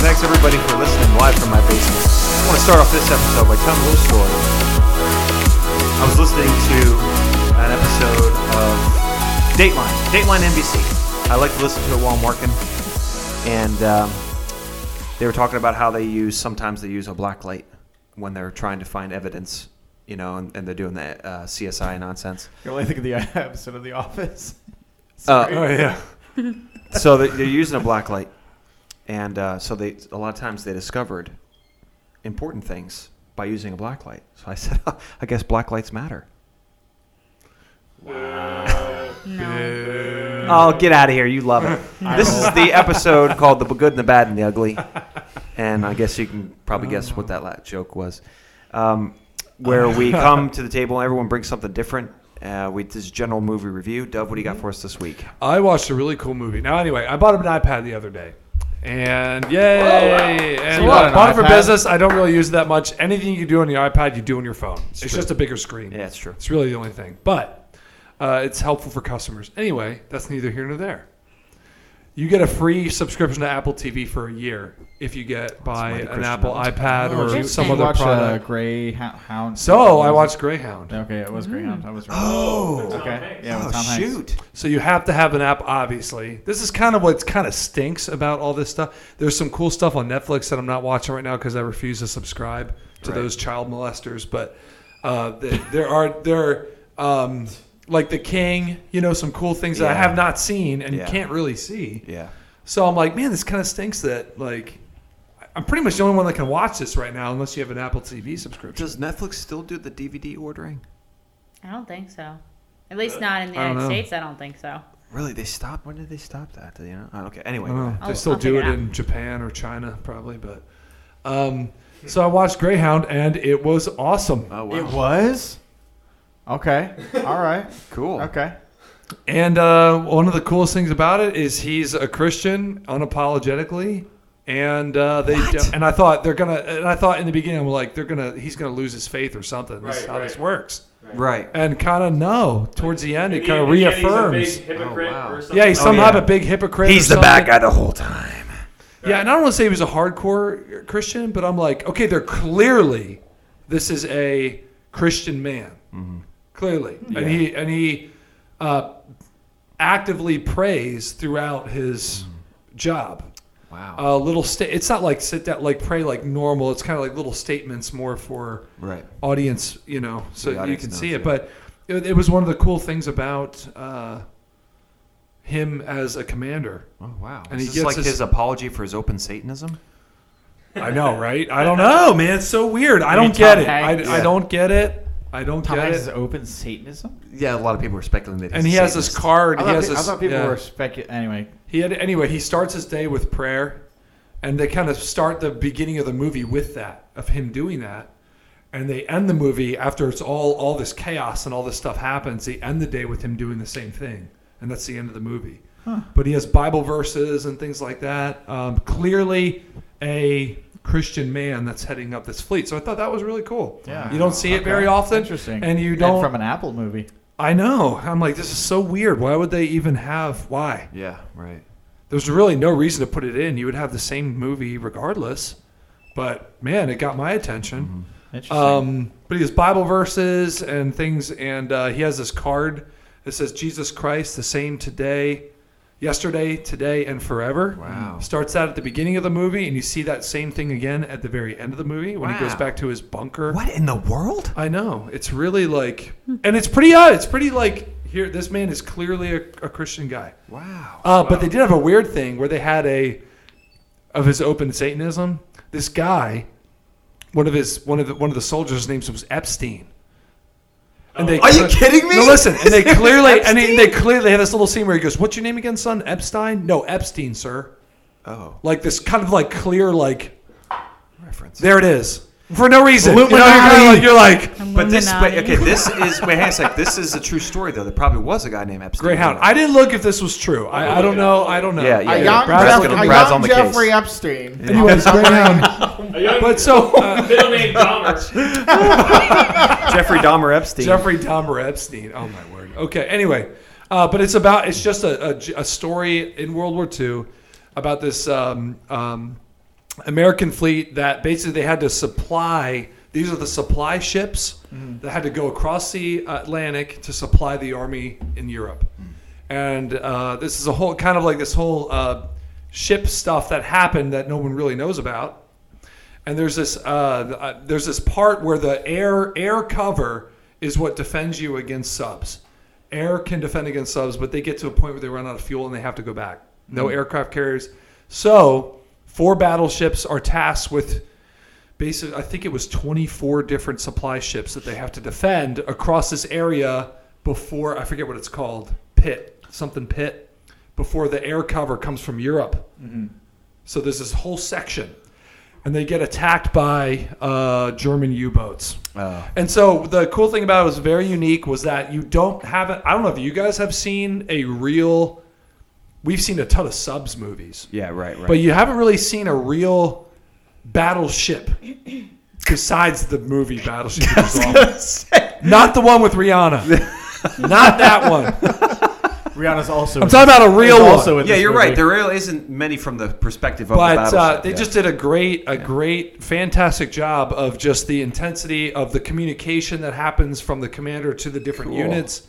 Thanks everybody for listening live from my basement. I want to start off this episode by telling a little story. I was listening to an episode of Dateline, Dateline NBC. I like to listen to it while I'm working, and um, they were talking about how they use sometimes they use a black light when they're trying to find evidence, you know, and, and they're doing the uh, CSI nonsense. You only think of the episode of The Office. Uh, Oh yeah. so they, they're using a black light, and uh, so they a lot of times they discovered important things by using a black light. So I said, I guess black lights matter. No. Oh, get out of here! You love it. this is the episode called "The Good and the Bad and the Ugly," and I guess you can probably guess what that joke was. Um, where we come to the table and everyone brings something different. Uh, we this general movie review. Dove, what do you got for us this week? I watched a really cool movie. Now, anyway, I bought an iPad the other day, and yay! And So you bought an bought it for business. I don't really use it that much. Anything you do on your iPad, you do on your phone. It's, true. just a bigger screen. Yeah, that's true. It's really the only thing, but uh, it's helpful for customers. Anyway, that's neither here nor there. You get a free subscription to Apple TV for a year if you get buy mighty an Christian Apple of us. iPad Oh, or did some you other watch, Uh, product. Greyhound. so I watched Greyhound. Okay, it was Greyhound. I was right. Oh. okay. Yeah, with Oh Tom Hanks. shoot! So you have to have an app, obviously. This is kind of what kind of stinks about all this stuff. There's some cool stuff on Netflix that I'm not watching right now because I refuse to subscribe to Right. those child molesters. But uh, th- there are there are, um, like the King, you know, some cool things that I Yeah. have not seen and Yeah. you can't really see. Yeah. So I'm like, man, this kind of stinks that like I'm pretty much the only one that can watch this right now unless you have an Apple TV subscription. Does Netflix still do the DVD ordering? I don't think so. At least not in the I don't United know. States. I don't think so. Really? They stopped? When did they stop that? Do you know? Oh, okay. Anyway. I don't know. ahead. They I'll- still I'll do check it it out. in Japan or China, probably. But um, so I watched Greyhound, and it was awesome. Oh wow. It was. Okay. All right. cool. Okay. And uh, one of the coolest things about it is he's a Christian unapologetically. And uh, they What? and I thought they're gonna and I thought in the beginning I'm like they're gonna he's gonna lose his faith or something. This is Right, how right. this works. Right. And kind of no, towards the end it kind of he- he's a reaffirms. big hypocrite Oh, wow. or something. Yeah, he's Oh, somehow yeah. a big hypocrite. or He's the bad guy the whole time. Yeah, and I don't want to say he was a hardcore Christian, but I'm like, okay, they're clearly this is a Christian man, clearly, Yeah. and he and he uh, actively prays throughout his job. Wow. Uh, little sta- It's not like sit down, like pray like normal. It's kind of like little statements more for right. audience, you know, so you can see yeah. it. But it, it was one of the cool things about uh, him as a commander. Oh wow. And Is he gets like his- his apology for his open Satanism? I know, right? I don't know, man. It's so weird. I don't get it. I, Hanks? I don't get it. I don't Tom get Hanks it. is open Satanism. Yeah, a lot of people were speculating that. And he a has this card. I He thought, has pe- I this. thought people yeah. were speculating. Anyway, He had anyway. He starts his day with prayer, and they kind of start the beginning of the movie with that of him doing that, and they end the movie after it's all all this chaos and all this stuff happens. They end the day with him doing the same thing, and that's the end of the movie. But he has Bible verses and things like that. Um, clearly, a Christian man that's heading up this fleet. So I thought that was really cool. Yeah. you don't see it Okay. very often. Interesting. and you don't. from an Apple movie. I know. I'm like, this is so weird. Why would they even have? Why? Yeah. Right. There's really no reason to put it in. You would have the same movie regardless. But man, it got my attention. Interesting. Um, but he has Bible verses and things, and uh, he has this card that says Jesus Christ, the same today, yesterday, today, and forever. Wow. Starts out at the beginning of the movie, and you see that same thing again at the very end of the movie when he goes Wow. back to his bunker. What in the world? I know. It's really like, and it's pretty odd. It's pretty like here. This man is clearly a, a Christian guy. Wow. Uh, But they did have a weird thing where they had a of his open Satanism. This guy, one of his one of the one of the soldiers' names was Epstein. And they, Are you kidding me? No, listen. And they clearly, and they, they clearly have this little scene where he goes, "What's your name again, son? Epstein? No, Epstein, sir." Oh, Like this kind of like clear, like reference. there it is for no reason. You know, you're, kinda like, you're like But this, wait, Illuminati. okay, this is wait, hang on a sec. This is a true story though. There probably was a guy named Epstein. Greyhound. I didn't look if this was true. I, I don't know. I don't know. Yeah, yeah. A young, Brad's Jeff- gonna- a Brad's young on the case. Jeffrey Epstein. Anyways, Greyhound. A young But so uh, middle name Dahmer. Jeffrey Dahmer Epstein. Jeffrey Dahmer Epstein. Oh my word. Okay. Anyway, uh, but it's about it's just a, a, a story in World War II about this um, um, American fleet that basically they had to supply. These are the supply ships that had to go across the Atlantic to supply the army in Europe. And uh, this is a whole kind of like this whole uh, ship stuff that happened that no one really knows about. And there's this uh, uh, there's this part where the air air cover is what defends you against subs. Air can defend against subs, but they get to a point where they run out of fuel and they have to go back. No aircraft carriers. So four battleships are tasked with basically I think it was 24 different supply ships that they have to defend across this area before I forget what it's called pit something pit before the air cover comes from Europe. So there's this whole section, and they get attacked by uh, German U-boats. Oh. And so the cool thing about it was very unique was that you don't have it. I don't know if you guys have seen a real. We've seen a ton of subs movies, Yeah, right, right. but you haven't really seen a real battleship besides the movie Battleship. Dissolved. Not the one with Rihanna. Not that one. Rihanna's also. I'm talking about a real one. also in yeah, you're movie. right. There really isn't many from the perspective of the but uh, they yeah. just did a great, a great, fantastic job of just the intensity of the communication that happens from the commander to the different Cool. units,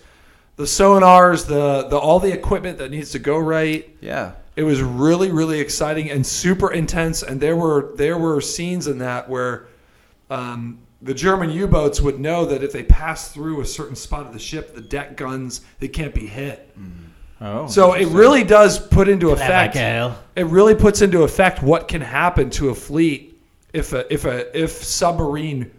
the sonars, the the all the equipment that needs to go right. yeah. It was really, really exciting and super intense. And there were there were scenes in that where um, the German U-boats would know that if they pass through a certain spot of the ship, the deck guns they can't be hit. Oh. So it really does put into effect. It really puts into effect what can happen to a fleet if a if a if submarine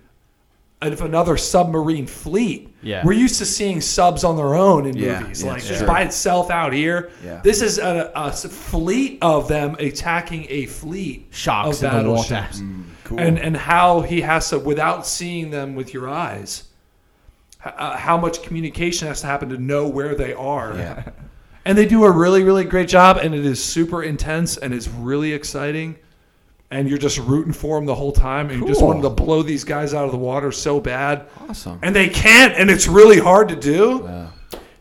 if another submarine fleet. Yeah. We're used to seeing subs on their own in Yeah, movies, yeah, like sure. just by itself out here. Yeah. This is a fleet of them attacking a fleet Sharks of in the water. battleships. Cool. And and how he has to without seeing them with your eyes. Uh, how much communication has to happen to know where they are. yeah. And they do a really, really great job, and it is super intense and it's really exciting. And you're just rooting for them the whole time, and you just Cool. want them to blow these guys out of the water so bad, Awesome. and they can't, and it's really hard to do.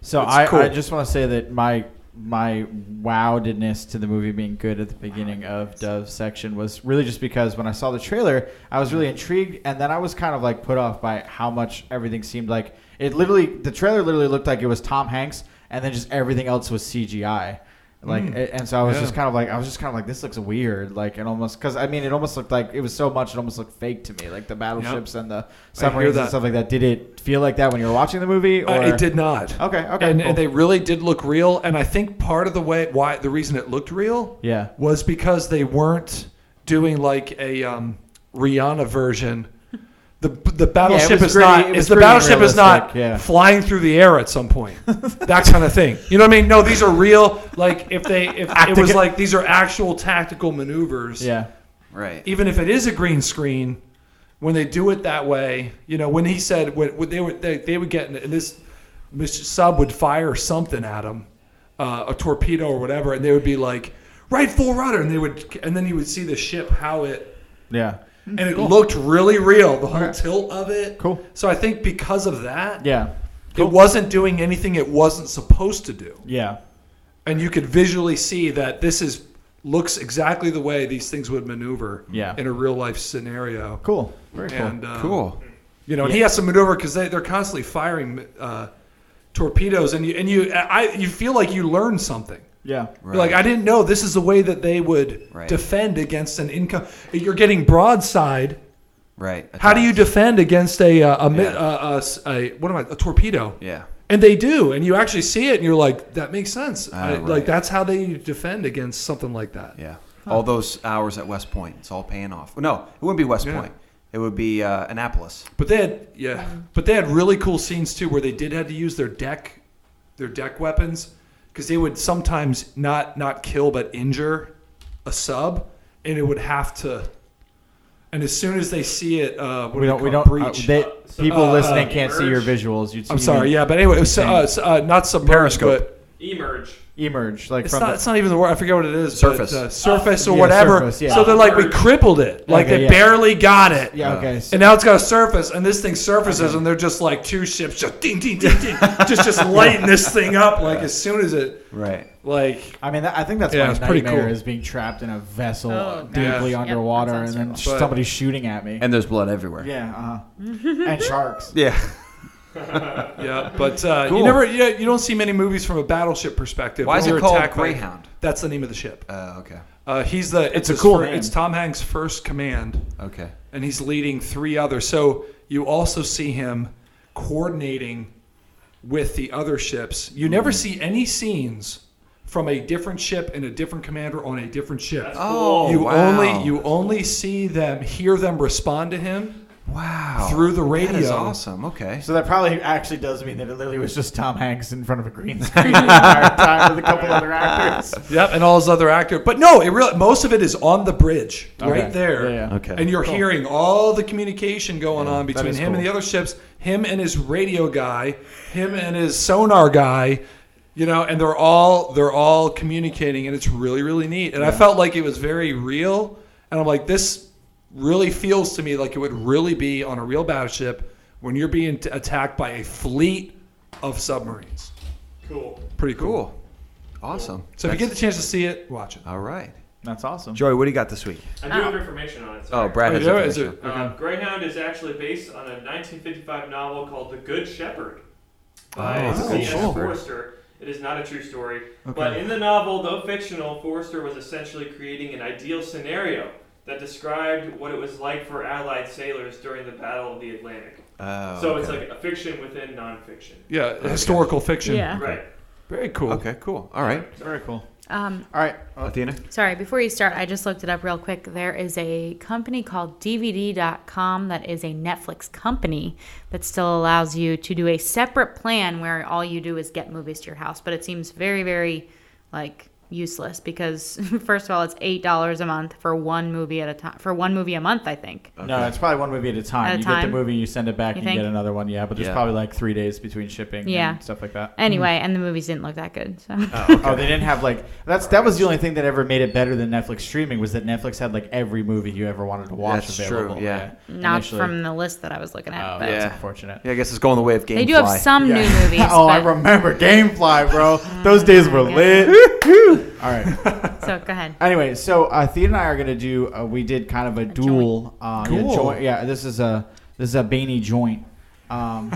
So I, cool. I just want to say that my my wowedness to the movie being good at the beginning of Dove's section was really just because when I saw the trailer, I was really intrigued, and then I was kind of like put off by how much everything seemed like. It literally, the trailer literally looked like it was Tom Hanks, and then just everything else was CGI. Like, Mm. and so I was Yeah. just kind of like, I was just kind of like, this looks weird, like, and almost because I mean, it almost looked like it was so much, it almost looked fake to me, like the battleships and the submarines and stuff like that. Did it feel like that when you were watching the movie? Or Uh, it did not. Okay, okay, And, cool. and they really did look real. And I think part of the way why the reason it looked real Yeah. was because they weren't doing like a um, Rihanna version. The the battleship was is gritty- not it is was the gritty and battleship is not yeah. flying through the air at some point. that kind of thing. You know what I mean? No, these are real. Like if they if it was like these are actual tactical maneuvers. Yeah. Right. Even if it is a green screen, when they do it that way, you know, when he said when, when they would they, they would get and this Mr. Sub would fire something at him, uh, a torpedo or whatever, and they would be like right full rudder, and they would and then you would see the ship how it Yeah. And it looked really real, the whole Okay. tilt of it. Cool. So I think because of that, Yeah. it wasn't doing anything it wasn't supposed to do, Yeah. and you could visually see that this is looks exactly the way these things would maneuver Yeah. in a real life scenario. Cool. Very cool. And uh, Cool. you know, and he has to maneuver because they they're constantly firing uh, torpedoes, and you and you I you feel like you learn something. Yeah. You're like I didn't know this is the way that they would Right. defend against an income. You're getting broadside. Right. How do you defend against a a, a, mi- Yeah. a, a s- a- what am I a torpedo? Yeah. And they do, and you actually see it, and you're like, that makes sense. Ah, I, right. Like that's how they defend against something like that. Yeah. All those hours at West Point, it's all paying off. No, it wouldn't be West Yeah. Point. It would be uh, Annapolis. But they had yeah, mm-hmm. but they had really cool scenes too, where they did have to use their deck, their deck weapons, because they would sometimes not not kill but injure a sub, and it would have to. And as soon as they see it, uh, what We do don't. We don't. it? Uh, breach. they, people uh, listening uh, can't see your visuals. You'd see I'm sorry, yeah, but anyway, it was, uh, s- uh, not submerged, Periscope. but Emerge. Emerge like it's from not. the, it's not even the word. I forget what it is. Surface. but, uh, surface or Yeah, whatever. surface, yeah. So they're like, we crippled it. Like Okay, they yeah. barely got it. Yeah. Okay. so- And now it's got a surface, and this thing surfaces, and they're just like two ships, just ding, ding, ding, ding, just just lighting this thing up. Like as soon as it, Right. Like, I mean, that, I think that's Yeah, my it's pretty nightmare cool. is being trapped in a vessel Oh, deeply gosh. underwater Yep, and sounds then terrible. But- somebody shooting at me. And there's blood everywhere. yeah, uh-huh. and sharks. Yeah. yeah, but uh, you never, you, you don't see many movies from a battleship perspective. Why is it called attacked by- Greyhound? That's the name of the ship. Uh, okay. Uh, he's the. It's, a cool It's Tom Hanks' first command, Okay. and he's leading three others. So you also see him coordinating with the other ships. You never see any scenes from a different ship and a different commander on a different ship. Oh, you wow. only you only see them hear them respond to him Wow. through the That is radio. awesome. Okay. So that probably actually does mean that it literally was just Tom Hanks in front of a green screen the entire time with a couple other actors. Yep, and all his other actors. But no, it really most of it is on the bridge Okay. right there. Yeah, yeah. Okay. And you're Cool. hearing all the communication going on between him cool. and the other ships, him and his radio guy, him and his sonar guy, you know, and they're all they're all communicating and it's really really neat. And I felt like it was very real and I'm like this really feels to me like it would really be on a real battleship when you're being t- attacked by a fleet of submarines. Cool. Pretty cool. Cool. Awesome. So if you get the chance to see it, watch it. All right. That's awesome. Joey, what do you got this week? I do have information on it. Oh. Brad Oh, has yeah, is information. it- Uh, Greyhound is actually based on a 1955 novel called The Good Shepherd by Oh, C.S. cool. Forester. It is not a true story, but in the novel, though fictional, Forester was essentially creating an ideal scenario that described what it was like for Allied sailors during the Battle of the Atlantic. Oh, so it's like a fiction within nonfiction. Yeah, historical fiction. Yeah. Right. Very cool. Okay, cool. All right. Very cool. Um, All right. Athena? sorry, before you start, I just looked it up real quick. There is a company called DVD.com that is a Netflix company that still allows you to do a separate plan where all you do is get movies to your house. But it seems very, very like useless because first of all, it's eight dollars a month for one movie at a time. For one movie a month, I think. No, it's probably one movie at a time. At a you time? get the movie, you send it back, You and you get another one. Yeah, but there's Yeah. probably like three days between shipping Yeah. and stuff like that. Anyway, and the movies didn't look that good. So oh, oh, they didn't have like that's that was the only thing that ever made it better than Netflix streaming was that Netflix had like every movie you ever wanted to watch That's true, available. yeah. not initially. from the list that I was looking at. Oh, but that's Yeah. unfortunate. Yeah, I guess it's going the way of GameFly. they do have some Yeah. new movies. oh, I remember GameFly, bro. Those days were yeah. lit. All right. So go ahead. Anyway, so uh, Thea and I are gonna do. Uh, we did kind of a, duel. Uh, yeah, Cool. joint- yeah, this is a this is a Baney joint. Um,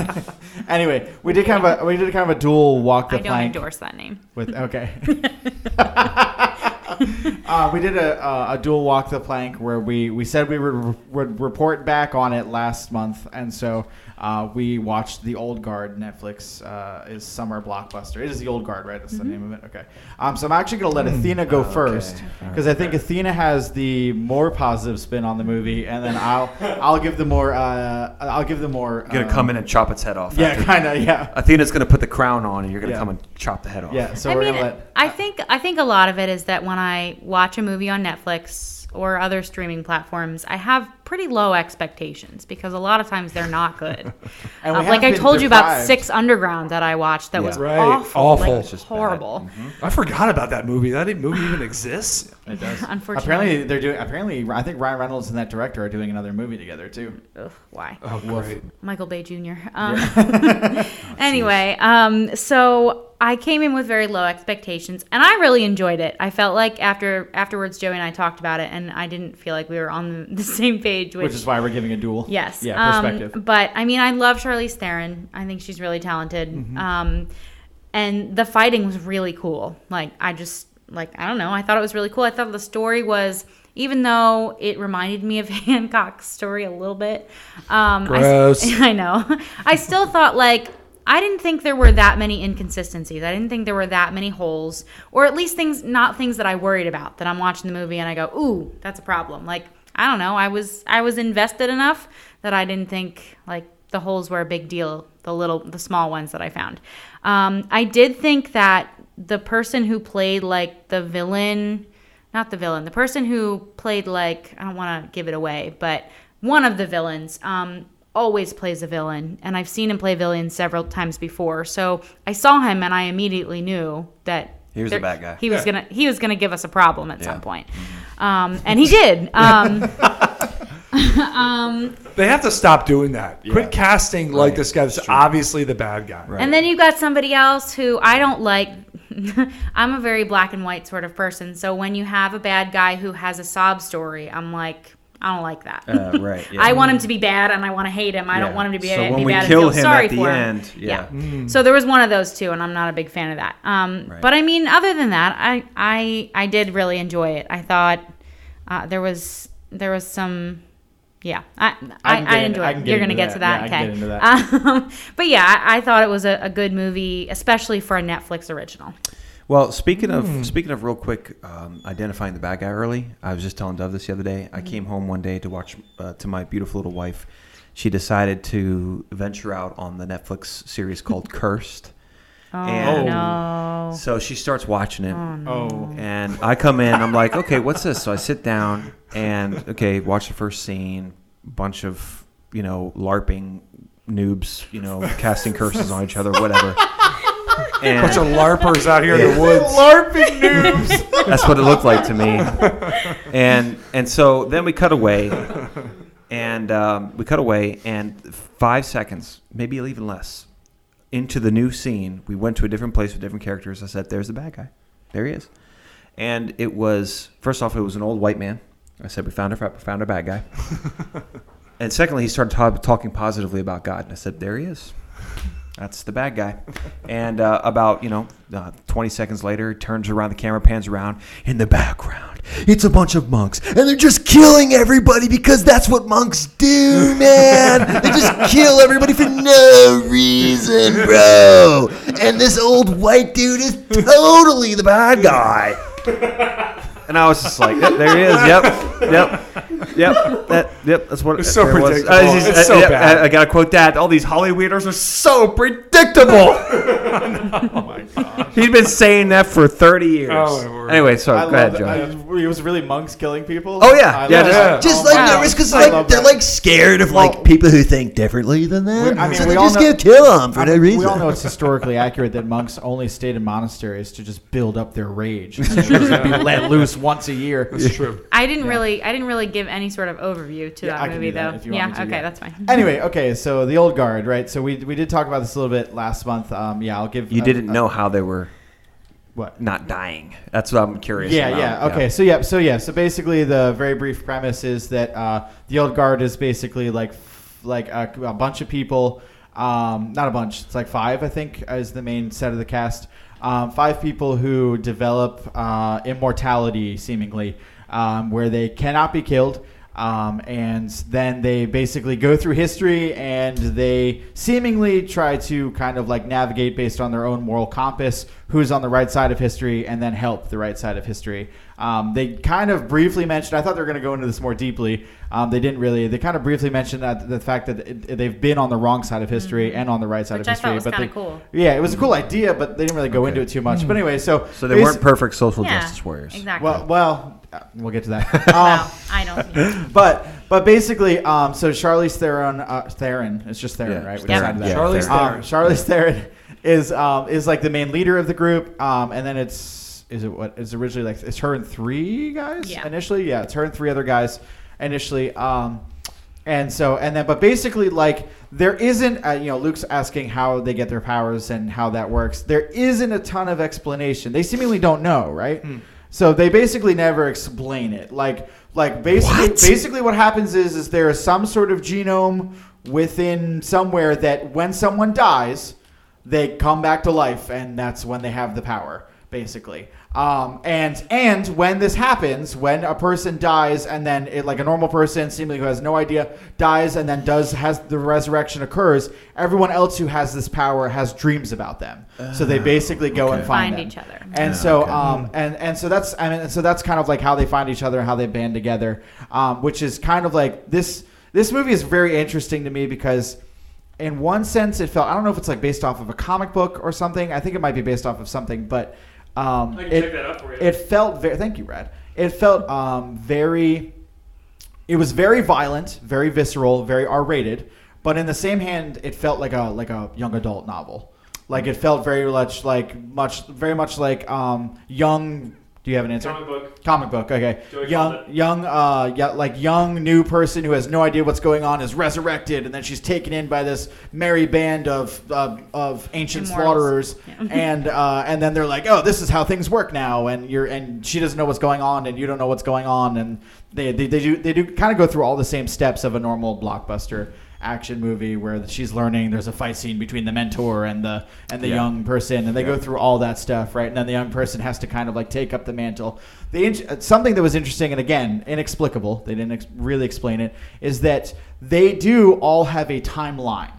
anyway, we did kind of a we did kind of a dual walk the I don't plank endorse that name. with okay. uh, we did a, a, a dual walk the plank where we, we said we would, would report back on it last month, and so uh, we watched the Old Guard Netflix uh, is summer blockbuster. It is the Old Guard, right? That's the name of it. Okay. Um, so I'm actually gonna let Athena go first because I think Athena has the more positive spin on the movie, and then I'll I'll give the more uh, I'll give the more. You're going to um, come in and chop its head off. Yeah, kind of. Yeah. Athena's going to put the crown on, and you're going to Yeah. come and chop the head off. Yeah. So I we're mean, gonna let. I think I think a lot of it is that when I watch a movie on Netflix or other streaming platforms, I have pretty low expectations because a lot of times they're not good. And we Uh, like I been told you about. Six Underground that I watched that Yeah. was Right. awful, Awful. like, It's just bad. horrible. I forgot about that movie. That movie even exists. It does. Unfortunately, Apparently they're doing. Apparently, I think Ryan Reynolds and that director are doing another movie together too. Ugh, why? Oh, great. Michael Bay Jr. Um, anyway, um, so I came in with very low expectations, and I really enjoyed it. I felt like after afterwards, Joey and I talked about it, and I didn't feel like we were on the, the same page. Which, Which is why we're giving a duel. yes, Yeah. um, Perspective. but I mean, I love Charlize Theron. I think she's really talented. Mm-hmm. Um, and the fighting was really cool. Like I just like I don't know. I thought it was really cool. I thought the story was. Even though it reminded me of Hancock's story a little bit, um, I Gross. I know. I still thought like I didn't think there were that many inconsistencies. I didn't think there were that many holes, or at least things not things that I worried about. That I'm watching the movie and I go, "Ooh, that's a problem." Like I don't know. I was I was invested enough that I didn't think like the holes were a big deal. The little the small ones that I found. Um, I did think that the person who played like the villain not the villain, the person who played like I don't want to give it away, but one of the villains um, always plays a villain, and I've seen him play villains several times before. So I saw him, and I immediately knew that He was a bad guy. He was gonna he was gonna give us a problem at Yeah. some point, um, and he did. Um, They have to stop doing that. Quit casting like this guy. That's obviously the bad guy. Right. And then you've got somebody else who I don't like. I'm a very black and white sort of person. So when you have a bad guy who has a sob story, I'm like, I don't like that. Uh, right. Yeah. I want him to be bad and I want to hate him. I Yeah. don't want him to be, So be when we bad kill and feel him sorry at the for him. end, yeah. So there was one of those two, and I'm not a big fan of that. Um, Right. But I mean, other than that, I I I did really enjoy it. I thought uh, there was there was some. Yeah, I I I, I, get in- enjoyed it. You're gonna into get to that. that, Yeah, I okay? can get into Um, but yeah, I, I thought it was a, a good movie, especially for a Netflix original. Well, speaking of Hmm. speaking of real quick, um, identifying the bad guy early. I was just telling Dove this the other day. I came home one day to watch uh, to my beautiful little wife. She decided to venture out on the Netflix series called Cursed. Oh And- no! So she starts watching it. Oh. And I come in, I'm like, okay, what's this? So I sit down and okay, watch the first scene. Bunch of you know larping noobs, you know, casting curses on each other, whatever. And bunch of larpers out here in the woods. LARPing noobs. that's what it looked like to me. And and so then we cut away, and um, we cut away, and five seconds, maybe even less, into the new scene, we went to a different place with different characters. I said, "There's the bad guy. There he is." And it was first off, it was an old white man. I said, "We found a we found a bad guy." and secondly, he started ta- talking positively about God, and I said, "There he is." That's the bad guy. And uh, about, you know, uh, 20 seconds later, turns around, the camera pans around. In the background, it's a bunch of monks. And they're just killing everybody because that's what monks do, man. they just kill everybody for no reason, bro. And this old white dude is totally the bad guy. And I was just like, yep, there he is. Yep, yep, yep. That, yep. That's what It's so there was. predictable. Uh, It's so yeah, bad. I, I gotta quote that. All these Hollywooders are so predictable. Oh my god. He's been saying that for thirty years. Oh, my word. anyway, so I go ahead, love Joe. that. I- it was really monks killing people. Oh, yeah. I Yeah, just- that. just Oh like my nervous because like they're that. like scared of Well- like people who think differently than them. I mean, so we they all just know- go kill them for I no reason. We all know it's historically accurate that monks only stayed in monasteries to just build up their rage. to be let loose once a year. It's true. I didn't really I didn't really give any sort of overview to Yeah, I that can movie do that though. if you want yeah, me to, okay, yeah. that's fine. Anyway, okay, so the old guard, right? So we we did talk about this a little bit last month. Um, yeah, I'll give You uh, didn't uh, know how they were what. not dying. That's what I'm curious. Yeah, about. yeah. Okay, so yeah, so yeah, so basically the very brief premise is that uh, the old guard is basically like like a, a bunch of people, um, not a bunch. It's like five, I think, is the main set of the cast. Um, five people who develop uh, immortality, seemingly, um, where they cannot be killed. Um, and then they basically go through history and they seemingly try to kind of like navigate based on their own moral compass who's on the right side of history and then help the right side of history. Um, they kind of briefly mentioned, I thought they were going to go into this more deeply. Um, they didn't really. They kind of briefly mentioned that the fact that it, they've been on the wrong side of history and on the right side Which of I history. was but they- cool. Yeah, it was a cool idea, but they didn't really go Okay. into it too much. But anyway, so So they weren't perfect social Yeah, justice warriors. exactly. Well, well, uh, we'll get to that. Um, Well, I don't. yeah. but but basically, um, so Charlize Theron, uh, Theron, it's just Theron, Yeah, right? We Theron. decided. Yeah, Charlize Um, Theron. Charlize Theron is um, is like the main leader of the group, um, and then it's is it what is originally like it's her and three guys Yeah. initially. Yeah, it's her and three other guys initially. Um, and so and then but basically like there isn't uh, you know Luke's asking how they get their powers and how that works. There isn't a ton of explanation. They seemingly don't know, right? So they basically never explain it. Like like basically basically what happens is is there is some sort of genome within somewhere that when someone dies, they come back to life and that's when they have the power basically um, and and when this happens when a person dies and then it, like a normal person seemingly who has no idea dies and then does has the resurrection occurs everyone else who has this power has dreams about them so they basically go and find, Find each other. and so um and and so that's i mean so that's kind of like how they find each other and how they band together um, which is kind of like this this movie is very interesting to me because in one sense, it felt I don't know if it's like based off of a comic book or something. I think it might be based off of something, but um, I can it, check that for you. it felt very. Thank you, Brad. It felt um, very. It was very violent, very visceral, very R-rated, but in the same hand, it felt like a like a young adult novel. Like it felt very much like much very much like um, young Do you have an answer? Comic book. Comic book. Okay. Joey young, it. young, uh, yeah, like young new person who has no idea what's going on is resurrected, and then she's taken in by this merry band of uh, of ancient Immortals. slaughterers, and uh, and then they're like, oh, this is how things work now, and you're and she doesn't know what's going on, and you don't know what's going on, and they they, they do they do kind of go through all the same steps of a normal blockbuster action movie where she's learning there's a fight scene between the mentor and the and the Yeah. young person and they go through all that stuff right? And then the young person has to kind of like take up the mantle. The uh, something that was interesting and again inexplicable they didn't ex- really explain it is that they do all have a timeline.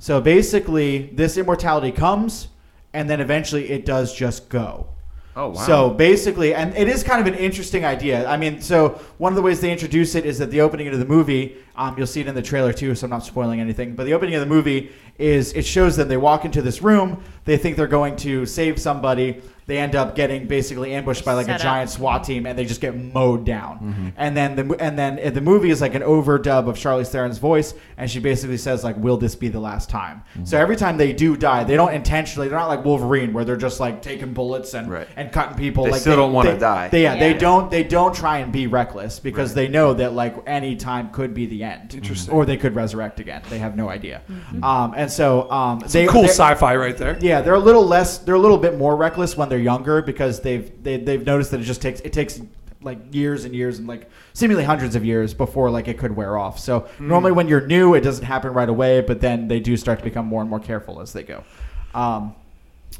So basically this immortality comes and then eventually it does just go Oh, wow. so basically, and it is kind of an interesting idea. I mean, so one of the ways they introduce it is that the opening of the movie, um, you'll see it in the trailer too, so I'm not spoiling anything. But the opening of the movie is it shows them they walk into this room, they think they're going to save somebody, they end up getting basically ambushed by like Set a up. giant SWAT team, and they just get mowed down. And then the and then uh, the movie is like an overdub of Charlize Theron's voice, and she basically says like, "Will this be the last time?" So every time they do die, they don't intentionally. They're not like Wolverine, where they're just like taking bullets and Right. and cutting people. They like still don't wanna die. They, yeah, they don't. They don't try and be reckless because they know that like any time could be the end. Interesting. Or they could resurrect again. They have no idea. Um, and so um, they cool sci-fi right there. yeah, they're a little less. They're a little bit more reckless when they're younger because they've they, they've noticed that it just takes it takes like years and years and like seemingly hundreds of years before like it could wear off. So normally when you're new, it doesn't happen right away, but then they do start to become more and more careful as they go. Um,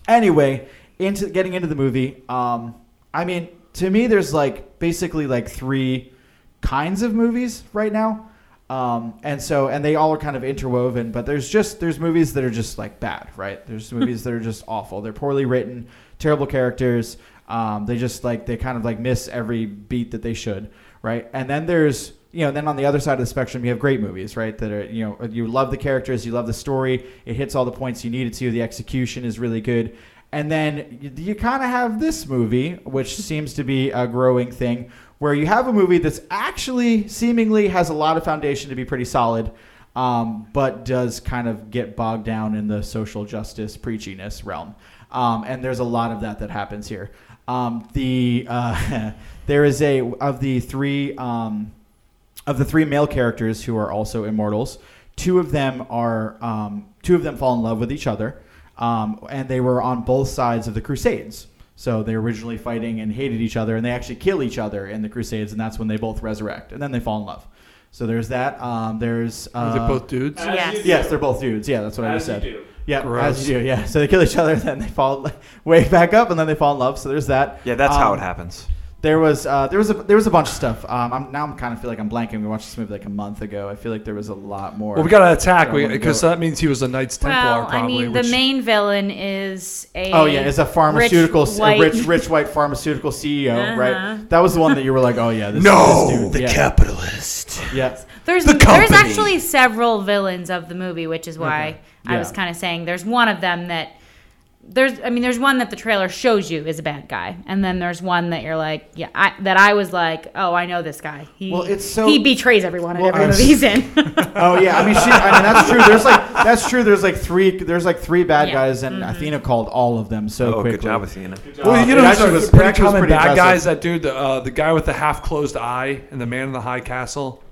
anyway, into getting into the movie, um, I mean, to me, there's like basically like three kinds of movies right now. Um, and so, and they all are kind of interwoven, but there's just, there's movies that are just like bad, right? There's movies that are just awful. They're poorly written, terrible characters. Um, they just like, they kind of like miss every beat that they should, right? And then there's, you know, then on the other side of the spectrum, you have great movies, right? That are, you know, you love the characters, you love the story, it hits all the points you need it to, the execution is really good. And then you, you kind of have this movie, which seems to be a growing thing, where you have a movie that's actually seemingly has a lot of foundation to be pretty solid, um, but does kind of get bogged down in the social justice preachiness realm. Um, and there's a lot of that that happens here. Um, the uh, there is a of the three um, of the three male characters who are also immortals, two of them are um, two of them fall in love with each other, um, and they were on both sides of the Crusades. So they were originally fighting and hated each other, and they actually kill each other in the Crusades, and that's when they both resurrect, and then they fall in love. So there's that. Um, there's uh, Are they both dudes? As Yes. Yes, they're both dudes. Yeah, that's what I As just you said. Do. Yeah, Gross. as you do. Yeah, so they kill each other, then they fall way back up, and then they fall in love. So there's that. Yeah, that's how Um, it happens. There was uh, there was a there was a bunch of stuff. Um, I'm now I'm kind of feel like I'm blanking. We watched this movie like a month ago. I feel like there was a lot more. Well, we got to attack Yeah, I wanna because go- that means he was a Knights Templar. Well, I probably, mean, which, the main villain is a Oh yeah, it's a pharmaceutical, rich, a white- rich, rich white pharmaceutical CEO, Uh-huh. right? That was the one that you were like, oh yeah, this, No, this dude. the yeah. capitalist. Yeah, There's The there's actually several villains of the movie, which is why Okay. I was kind of saying there's one of them that there's I mean there's one that the trailer shows you is a bad guy, and then there's one that you're like yeah I, that I was like oh I know this guy he Well, it's so- he betrays everyone in Well, every it's- movie he's in. Oh yeah, I mean, she, I mean that's true. There's like that's true. There's like three. There's like three bad Yeah. guys, and Athena called all of them so oh, quickly. good job, Athena. Good job. well, you know, it who's actually was- it pretty common pretty bad impressive. guy is that dude, uh, the guy with the half closed eye and the man in the high castle.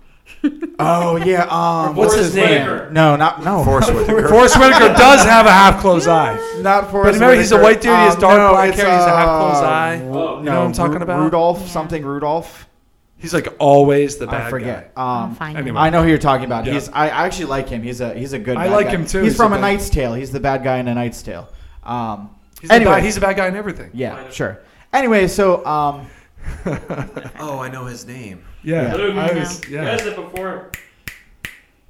Oh yeah. Um, What's Forest his name? Whitaker. No, not no. Forest Whitaker. Forest Whitaker does have a half closed eye. Not for. But remember, he's a white dude, he has dark black hair, he's a half-closed eye. Ru- Oh. no, You know what I'm talking Ru- about? Rudolph, Yeah. something Rudolph. He's like always the bad guy. I forget. guy. Um, Fine. anyway. I know who you're talking about. Yeah. He's. I actually like him. He's a. He's a good. Guy. I bad like guy. him, too. He's, He's from a a bad- Knight's Tale. He's the bad guy in a Knight's Tale. Um. He's, a anyway, bad, he's a bad guy in everything. yeah, sure. Anyway, so um, Oh, I know his name. Yeah, Luke, I was, You yeah. guys said before.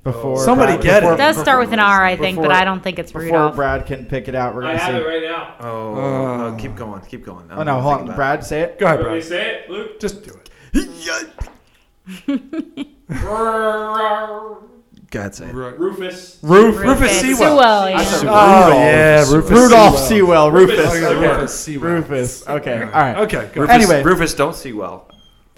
before Somebody Brad, get before, it. It does start with an R, I think, but I don't think it's Before Rudolph. Brad can pick it out, we're gonna I have see. it right now. Oh, Uh, no, keep going, keep going. Oh no, hold on, Brad, say it. Go ahead, Brad. say it, Luke. Just do it. God say it. Rufus. Roof, Rufus Sewell. Sewell, yeah. said Oh, yeah, Rufus Rudolph Sewell. Sewell. Rufus. Rufus. Okay, Okay. Rufus Sewell. Rufus. Okay. All right. Okay, go Rufus. Anyway. Rufus, don't see well.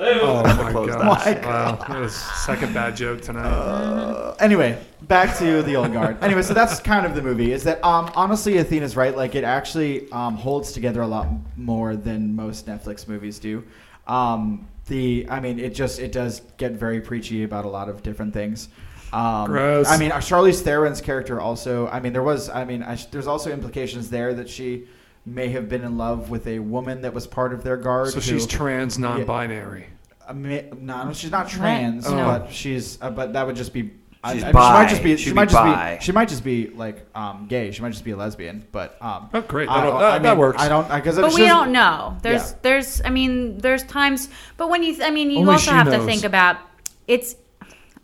Oh my Close gosh! that. Wow, that was second bad joke tonight. Uh, anyway, back to the old guard. Anyway, so that's kind of the movie. Is that um, honestly, Athena's right. Like it actually um, holds together a lot more than most Netflix movies do. Um, the I mean, it just it does get very preachy about a lot of different things. Um, Gross. I mean, Charlize Theron's character also. I mean, there was. I mean, I, there's also implications there that she may have been in love with a woman that was part of their guard. so who- she's trans, non-binary. I mean, no, no, she's not trans, Oh. but she's. Uh, but that would just be. I- She's I mean, she might just be. She She'd might be just bi. be. She might just be like um, gay. She might just be a lesbian. But um, Oh, great. I That'll- don't- that- I that mean, works. I don't because But we don't know. There's, Yeah. there's, I mean, there's times. But when you, I mean, you Only also she have to think about it's.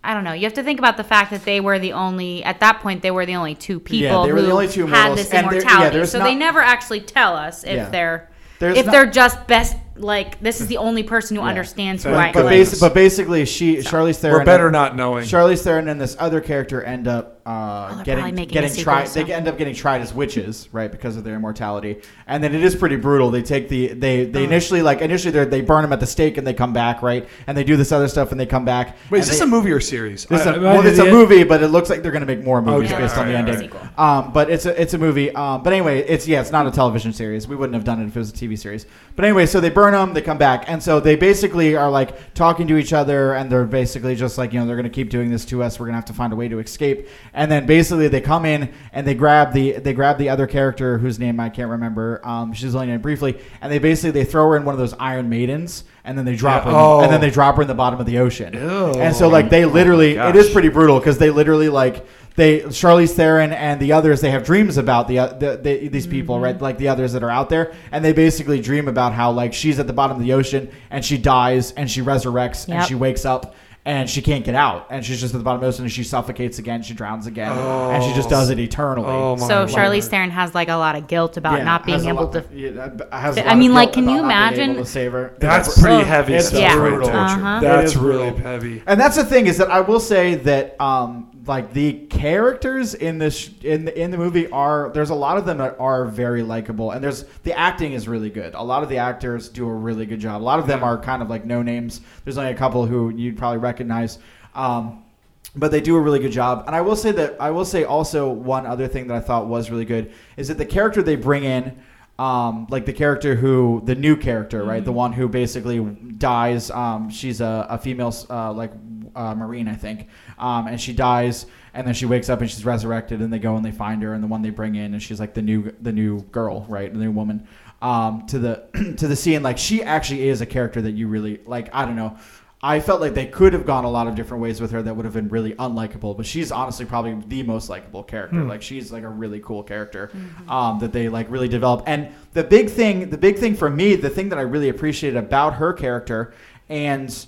I don't know. You have to think about the fact that they were the only at that point they were the only two people they were the who only two had immortals, this and there- yeah, immortality. so not- they never actually tell us if Yeah. they're There's if not- they're just best like this is the only person who Yeah. understands who But- I But, am. basi- but basically, she Charlize Theron. We're better not knowing. Charlize Theron and this other character end up uh, they're getting getting tried. so- They end up getting tried as witches, right, because of their immortality. And then it is pretty brutal. They take the they they initially like initially they they burn them at the stake and they come back, right, and they do this other stuff and they come back. Wait, and is this they- a movie or series? This is I- a, well, it's a idiot? movie, but it looks like they're going to make more movies Okay, based on the alright, ending. alright. Um, but it's a it's a movie. Um, but anyway, it's yeah, it's not a television series. We wouldn't have done it if it was a TV series. But anyway, so they burn them, they come back, and so they basically are like talking to each other, and they're basically just like you know they're going to keep doing this to us. We're going to have to find a way to escape. And then basically they come in and they grab the they grab the other character whose name I can't remember. Um, she's only in it briefly, and they basically they throw her in one of those Iron Maidens, and then they drop Yeah. her, Oh. and then they drop her in the bottom of the ocean. Ew. And so like they literally, my it is pretty brutal because they literally like they Charlize Theron and the others they have dreams about the, uh, the, the these people right like the others that are out there and they basically dream about how like she's at the bottom of the ocean and she dies and she resurrects and she wakes up and she can't get out and she's just at the bottom of the ocean and she suffocates again she drowns again and she just does it eternally. Oh my so Lord. Charlize Theron has like a lot of guilt about Yeah, not being has a able lot- to. yeah, has a I lot of mean, like, can you about not being imagine- to save her. That's pretty heavy It's stuff Yeah. brutal. Uh-huh. That's really brutal. heavy. And that's the thing is that I will say that um, like the characters in this in the, in the movie are there's a lot of them that are very likable and there's the acting is really good. A lot of the actors do a really good job. A lot of them are kind of like no names. There's only a couple who you'd probably recognize. Um, but they do a really good job. And I will say that I will say also one other thing that I thought was really good is that the character they bring in, um, like the character who the new character, right, the one who basically dies. Um, she's a, a female, uh, like uh, marine, I think, um, and she dies, and then she wakes up and she's resurrected, and they go and they find her, and the one they bring in, and she's like the new the new girl, right, the new woman. Um, to the to the scene, like she actually is a character that you really like. I don't know. I felt like they could have gone a lot of different ways with her that would have been really unlikable, but she's honestly probably the most likable character. Like she's like a really cool character um, that they like really develop. And the big thing, the big thing for me, the thing that I really appreciated about her character, and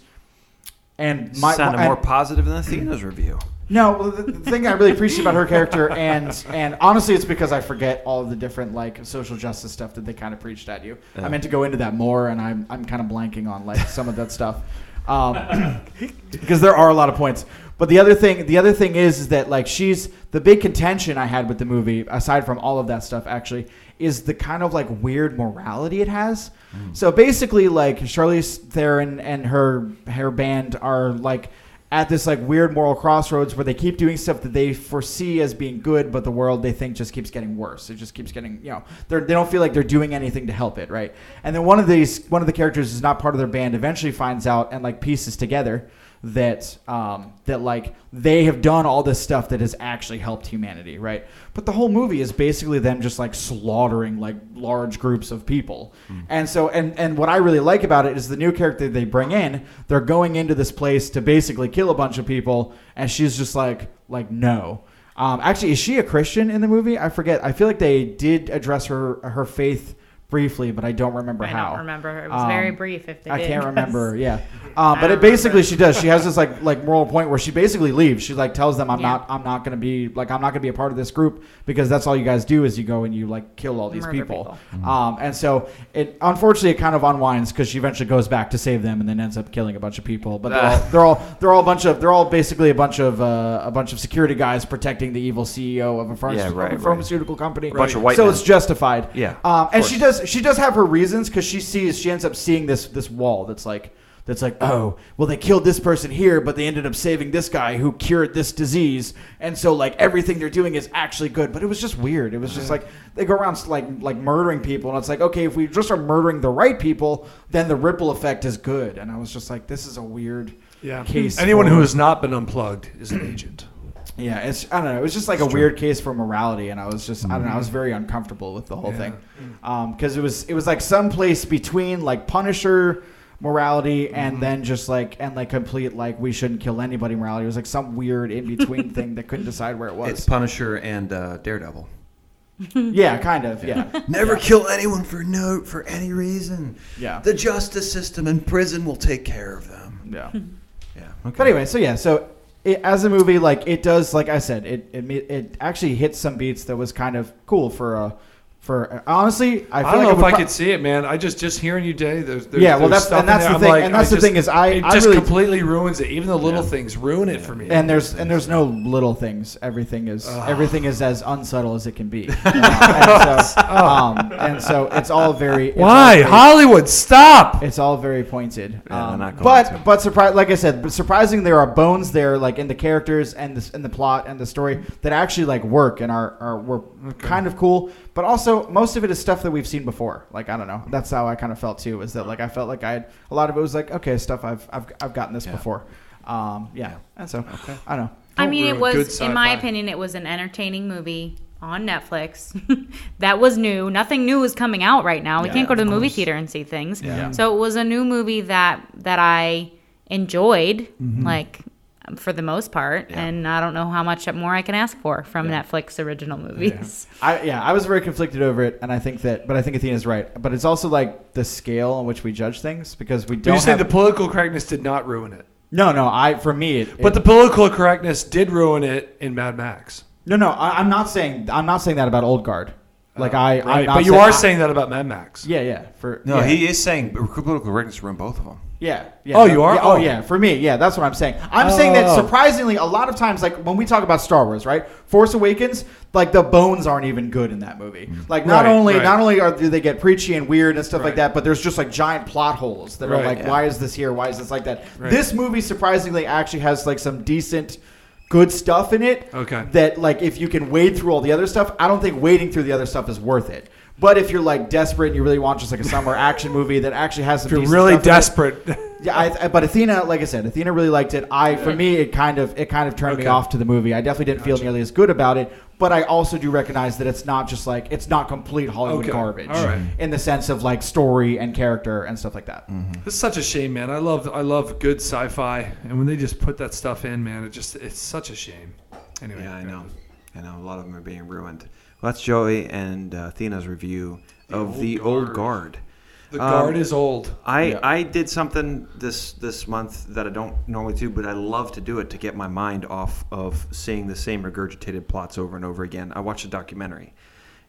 and my Sounded more positive than Athena's review. no, well, the, the thing I really appreciate about her character, and and honestly, it's because I forget all of the different like social justice stuff that they kind of preached at you. I meant to go into that more, and I'm I'm kind of blanking on like some of that stuff, um, because there are a lot of points. But the other thing, the other thing is, is that like she's the big contention I had with the movie, aside from all of that stuff, actually, is the kind of like weird morality it has. So basically, like Charlize Theron and her her band are like at this like weird moral crossroads where they keep doing stuff that they foresee as being good, but the world they think just keeps getting worse. It just keeps getting, you know, they're, they don't feel like they're doing anything to help it, right? And then one of these, one of the characters is not part of their band. Eventually finds out and like pieces together that um, that like they have done all this stuff that has actually helped humanity, right? But the whole movie is basically them just like slaughtering like large groups of people. And so and and what I really like about it is the new character they bring in, they're going into this place to basically kill a bunch of people and she's just like like no. Um, actually, is she a Christian in the movie? I forget. I feel like they did address her her faith briefly, but I don't remember I how. I don't remember. It was Um, very brief. If they I did, can't 'cause- remember. Yeah, um, but it basically remember. she does. She has this like like moral point where she basically leaves. She like tells them, "I'm Yeah. not. I'm not going to be like I'm not going to be a part of this group because that's all you guys do is you go and you like kill all these Murder people." people. Um, and so it unfortunately it kind of unwinds because she eventually goes back to save them and then ends up killing a bunch of people. But they're all they're all they're all a bunch of they're all basically a bunch of uh, a bunch of security guys protecting the evil CEO of a, pharma- Yeah, of a right, right. pharmaceutical company. Bunch of white so men. it's justified. Yeah, Um, and course. she does she does have her reasons because she sees she ends up seeing this this wall that's like that's like, oh, well, they killed this person here, but they ended up saving this guy who cured this disease, and so like everything they're doing is actually good. But it was just weird. It was just like they go around like like murdering people, and it's like, okay, if we just are murdering the right people, then the ripple effect is good. And I was just like, this is a weird Yeah. case. Anyone for- who has not been unplugged is an agent. Yeah, it's I don't know. It was just like a weird case for morality, and I was just I don't know. I was mm-hmm. very uncomfortable with the whole Yeah. thing mm. um, because it was it was like someplace between like Punisher morality and mm-hmm. then just like and like complete like we shouldn't kill anybody morality. It was like some weird in between thing that couldn't decide where it It's was. Punisher and uh, Daredevil. yeah, kind of. Yeah, Never kill anyone for no for any reason. yeah, The justice system and prison will take care of them. yeah. Yeah. Okay. But anyway, so yeah, so it, as a movie, like it does, like I said, it it it actually hits some beats that was kind of cool for a for honestly. I, I, don't like know it if would I pro- could see it, man. I just just hearing you, Day. There's, there's Yeah, well, that's- stuff and that's the thing- I'm and that's I the thing is I- it I just really- completely ruins it. Even the little Yeah. things ruin it for me. and there's and there's no little things. Everything is Ugh. everything is as unsubtle as it can be. Uh, and, so, um, and so it's all very it's all Why very- Hollywood? Stop. It's all very pointed. Yeah, Um, not but to. but surprise, like I said, but surprising there are bones there, like in the characters and the in the plot and the story that actually like work and are are were kind of cool. But also most of it is stuff that we've seen before. Like I don't know, that's how I kind of felt too. Is that like I felt like I had a lot of it was like okay stuff I've I've I've gotten this Yeah. before. Um, yeah, and so I don't know. I mean, it was, in my opinion, it was an entertaining movie on Netflix. that was new. Nothing new is coming out right now. We Yeah, can't go to of the movie course. theater and see things. Yeah. So it was a new movie that that I enjoyed, Mm-hmm. like for the most part. Yeah. And I don't know how much more I can ask for from Yeah. Netflix original movies. I yeah, I was very conflicted over it, and I think that, but I think Athena's right. But it's also like the scale on which we judge things because we don't. you say have- the political correctness did not ruin it, no, no. I for me, it, but it- the political correctness did ruin it in Mad Max. no, no. I, I'm not saying I'm not saying that about Old Guard. Like I, I'm Right, not but you saying- are I- saying that about Mad Max. yeah, yeah. For No, yeah, he is saying political correctness ruined both of them. Yeah. yeah Oh, no, you are? yeah, oh, Oh. yeah. For me, yeah. That's what I'm saying. I'm saying that Oh. surprisingly, a lot of times, like when we talk about Star Wars, right? Force Awakens, like the bones aren't even good in that movie. Mm. Like not Right, only right. not only are do they get preachy and weird and stuff like that, but there's just like giant plot holes that are like, yeah. why is this here? Why is this like that? Right. This movie surprisingly actually has like some decent. Good stuff in it. Okay. That like if you can wade through all the other stuff, I don't think wading through the other stuff is worth it. But if you're like desperate and you really want just like a summer action movie that actually has some If you're really in it, desperate, yeah, I, I- but Athena, like I said, Athena really liked it. I, for me, it kind of it kind of turned me off to the movie. I definitely didn't feel nearly as good about it. But I also do recognize that it's not just like it's not complete Hollywood Okay. garbage All right. in the sense of like story and character and stuff like that. it's such a shame, man. I love I love good sci-fi, and when they just put that stuff in, man, it just it's such a shame. Anyway, Yeah, I know. I know. A lot of them are being ruined. Well, that's Joey and uh, Athena's review of Old the Old Guard. The Um, guard is old. I, Yeah. I did something this this month that I don't normally do, but I love to do it to get my mind off of seeing the same regurgitated plots over and over again. I watched a documentary,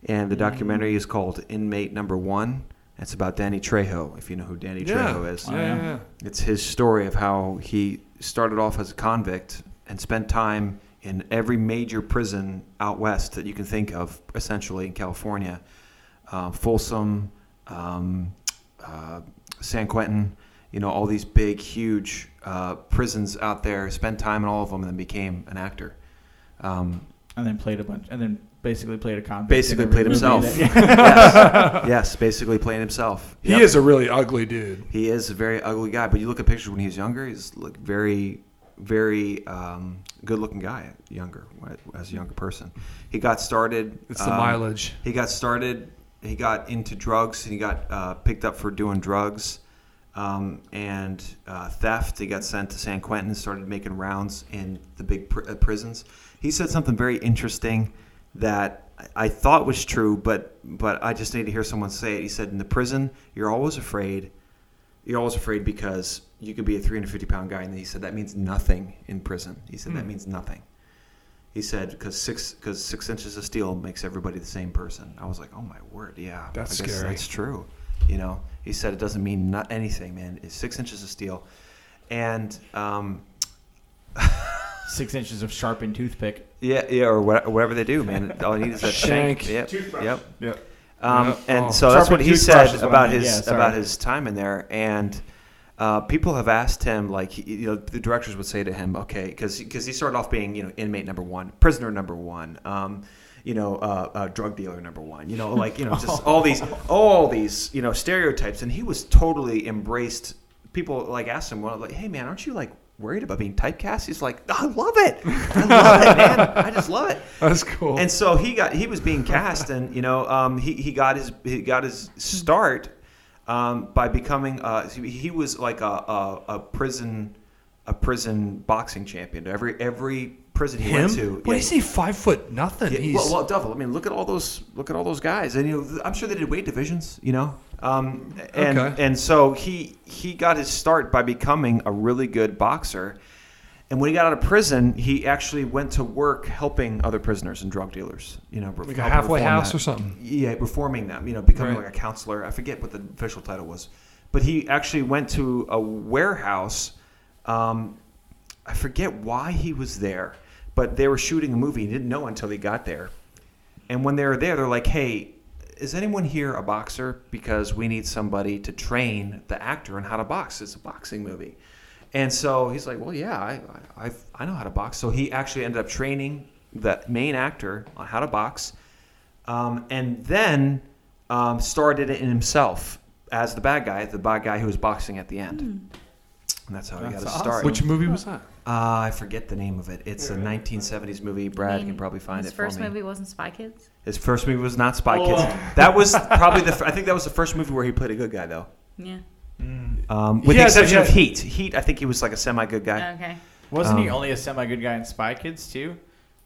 and the documentary is called Inmate Number One. It's about Danny Trejo, if you know who Danny Yeah. Trejo is. Yeah, yeah, yeah. It's his story of how he started off as a convict and spent time in every major prison out west that you can think of, essentially in California. Uh, Folsom, um, uh, San Quentin, you know, all these big, huge uh, prisons out there, spent time in all of them, and then became an actor. Um, And then played a bunch, and then basically played a convict. basically played himself. that- yes. yes, basically playing himself. He Yep. is a really ugly dude. He is a very ugly guy, but you look at pictures when he was younger. He's like very, very um, good-looking guy. Younger as a younger person, he got started. It's the um, mileage. He got started. He got into drugs. and He got uh, picked up for doing drugs um, and uh, theft. He got sent to San Quentin and started making rounds in the big pr- uh, prisons. He said something very interesting that I thought was true, but but I just need to hear someone say it. He said, "In the prison, you're always afraid. You're always afraid because you could be a 350 pound guy." And he said that means nothing in prison. He said that Hmm. means nothing. He said because six because six inches of steel makes everybody the same person. I was like, oh my word, yeah, That's I guess scary. That's true. You know, he said it doesn't mean not anything, man. It's six inches of steel, and um, Six inches of sharpened toothpick. yeah, yeah, or what, whatever they do, man. All you need is that Shank. shank. Yep, yep. Yep. Um, Yeah. and Oh. so that's what he said is I about his Yeah, about his time in there, and uh, people have asked him, like, he, you know, the directors would say to him, okay, because he started off being, you know, inmate number one, prisoner number one, um, you know, uh, uh, drug dealer number one, you know, like, you know, just all these, all these, you know, stereotypes. And he was totally embraced. People like asked him, well, like, hey, man, aren't you like worried about being typecast? He's like, I love it. I love it, man. I just love it. That's cool. And so he got he was being cast, and you know um, he he got his he got his start um, by becoming uh, he was like a, a, a prison a prison boxing champion. Every every prison he him? went to. What yeah, is he? Five foot nothing. yeah, He's well, well, Duffel. I mean, look at all those look at all those guys, and you know I'm sure they did weight divisions. You know, um, and Okay. and so he he got his start by becoming a really good boxer. And when he got out of prison, he actually went to work helping other prisoners and drug dealers. You know, like a halfway house that. or something. Yeah, reforming them. You know, becoming Right. like a counselor. I forget what the official title was, but he actually went to a warehouse. Um, I forget why he was there, but they were shooting a movie. He didn't know until he got there. And when they were there, they're like, "Hey, is anyone here a boxer? Because we need somebody to train the actor on how to box. It's a boxing movie." And so he's like, "Well, yeah, I, I, I've- know how to box." So he actually ended up training the main actor on how to box, um, and then um, started it in himself as the bad guy, the bad guy who was boxing at the end. And that's how he got That's his awesome. start. Which movie was that? Uh, I forget the name of it. It's a 1970s movie. Brad I mean, can probably find his it first for me. movie wasn't Spy Kids. His first movie was not Spy Oh. Kids. That was probably the. I think that was the first movie where he played a good guy, though. Yeah. Um, with Yeah, the exception yeah. of Heat. Heat, I think he was like a semi-good guy. Okay. Wasn't he Um, only a semi good guy in Spy Kids too?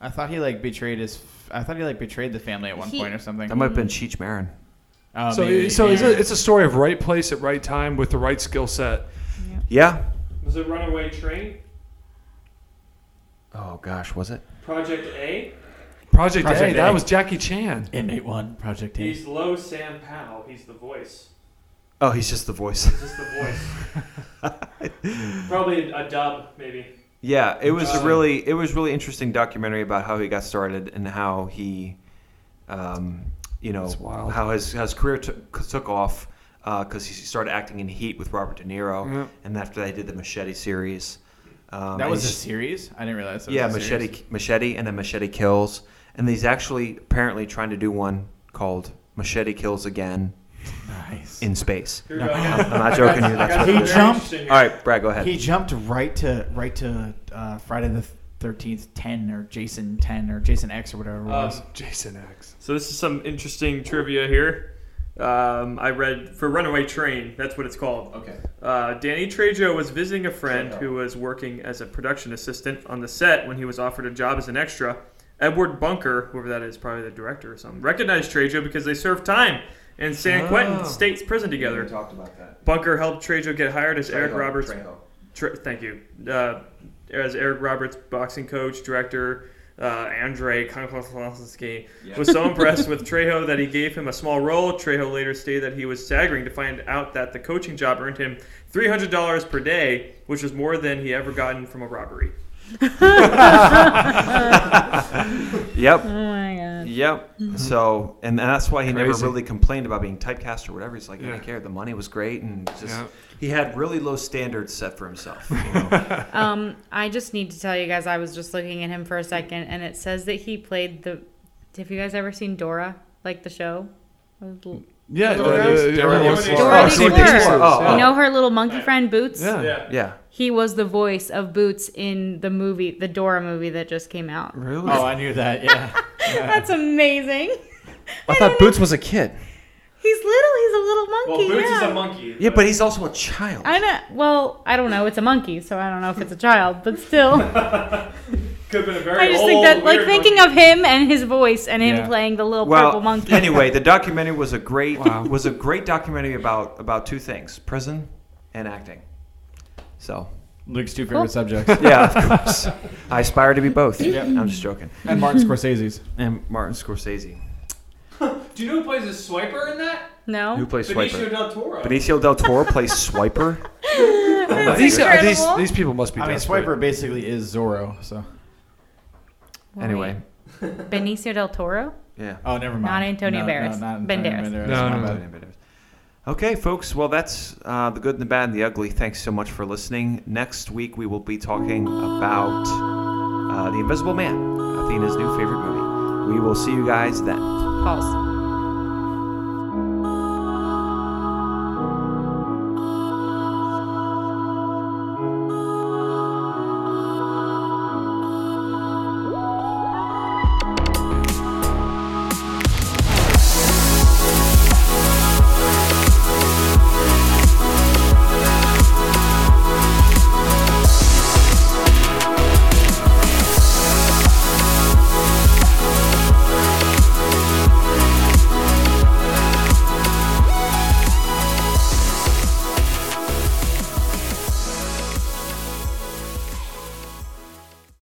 I thought he like betrayed his. I thought he like betrayed the family at one He- point or something. That might have been Cheech Marin. Oh, so maybe, so it's, a, it's a story of right place at right time with the right skill set. Yeah. Was it Runaway Train? Oh gosh, was it? Project A? Project, Project A, that was Jackie Chan. Inmate One Project A. He's Low Sam Powell. He's the voice. Oh, he's just the voice. Just the voice. Probably a, a dub, maybe. Yeah, it was a really it was really interesting documentary about how he got started and how he, um, you know, wild. how his how his career took took off because he started acting in Heat with Robert De Niro, Yeah. and after that, he did the Machete series. Um, that was a series. I didn't realize. That yeah, was a Machete series. Machete, and then Machete Kills, and he's actually apparently trying to do one called Machete Kills Again Nice. in space. Here we go. I got- I'm not joking you. I what He it something jumped- All right, Brad, go ahead. He jumped right to right to uh, Friday the Thirteenth Ten or Jason Ten or Jason X or whatever it was. Um, Jason X. So this is some interesting trivia here. Um, I read for Runaway Train. That's what it's called. okay. Uh, Danny Trejo was visiting a friend who was working as a production assistant on the set when he was offered a job as an extra. Edward Bunker, whoever that is, probably the director or something, recognized Trejo because they served time in San Oh. Quentin State's prison together. talked about that. Bunker helped Trejo get hired as Eric Roberts. Tre- thank you. Uh, as Eric Roberts, boxing coach, director, uh, Andrei Konchalovsky was so impressed with Trejo that he gave him a small role. Trejo later stated that he was staggering to find out that the coaching job earned him $300 per day, which was more than he ever gotten from a robbery. Yep. Oh my god. Yep. So, and that's why he never really complained about being typecast or whatever. He's like, I Yeah. didn't care. The money was great, and just Yeah. he had really low standards set for himself. you know? Um, I just need to tell you guys, I was just looking at him for a second, and it says that he played the. Have you guys ever seen Dora, like the show? Yeah, Dora uh, the uh, Explorer. Dora the Dora Explorer. Dora the Explorer. Oh, oh. You know her little monkey friend Boots. Yeah. Yeah. yeah. He was the voice of Boots in the movie, the Dora movie that just came out. Really? Oh, I knew that. Yeah. That's amazing. I thought Boots was a kid. He's little. He's a little monkey. Well, Boots yeah. is a monkey. Yeah, but he's also a child. I know. Well, I don't know. It's a monkey, so I don't know if it's a child, but still. could have been a very I just old, think that, like, thinking monkey. of him and his voice and him Yeah. playing the little well, purple monkey. anyway, the documentary was a great Wow. was a great documentary about about two things: prison and acting. So, Luke's two Cool. favorite subjects. yeah, of course, I aspire to be both. Yep. I'm just joking. and Martin Scorsese's. And Martin Scorsese, Do you know who plays a swiper in that? no. who plays Swiper? Benicio Swiper. del Toro. Benicio del Toro plays Swiper. That's These, are, these, incredible. these people must be I mean, desperate. Swiper basically is Zorro. So. Anyway, Benicio del Toro. yeah. Oh, never mind. Not Antonio no, Banderas. No, not Banderas. Banderas. No, my no, bad. Okay, folks. Well, that's uh, the good and the bad and the ugly. Thanks so much for listening. Next week we will be talking about uh, the Invisible Man, Athena's new favorite movie. We will see you guys then. Pause.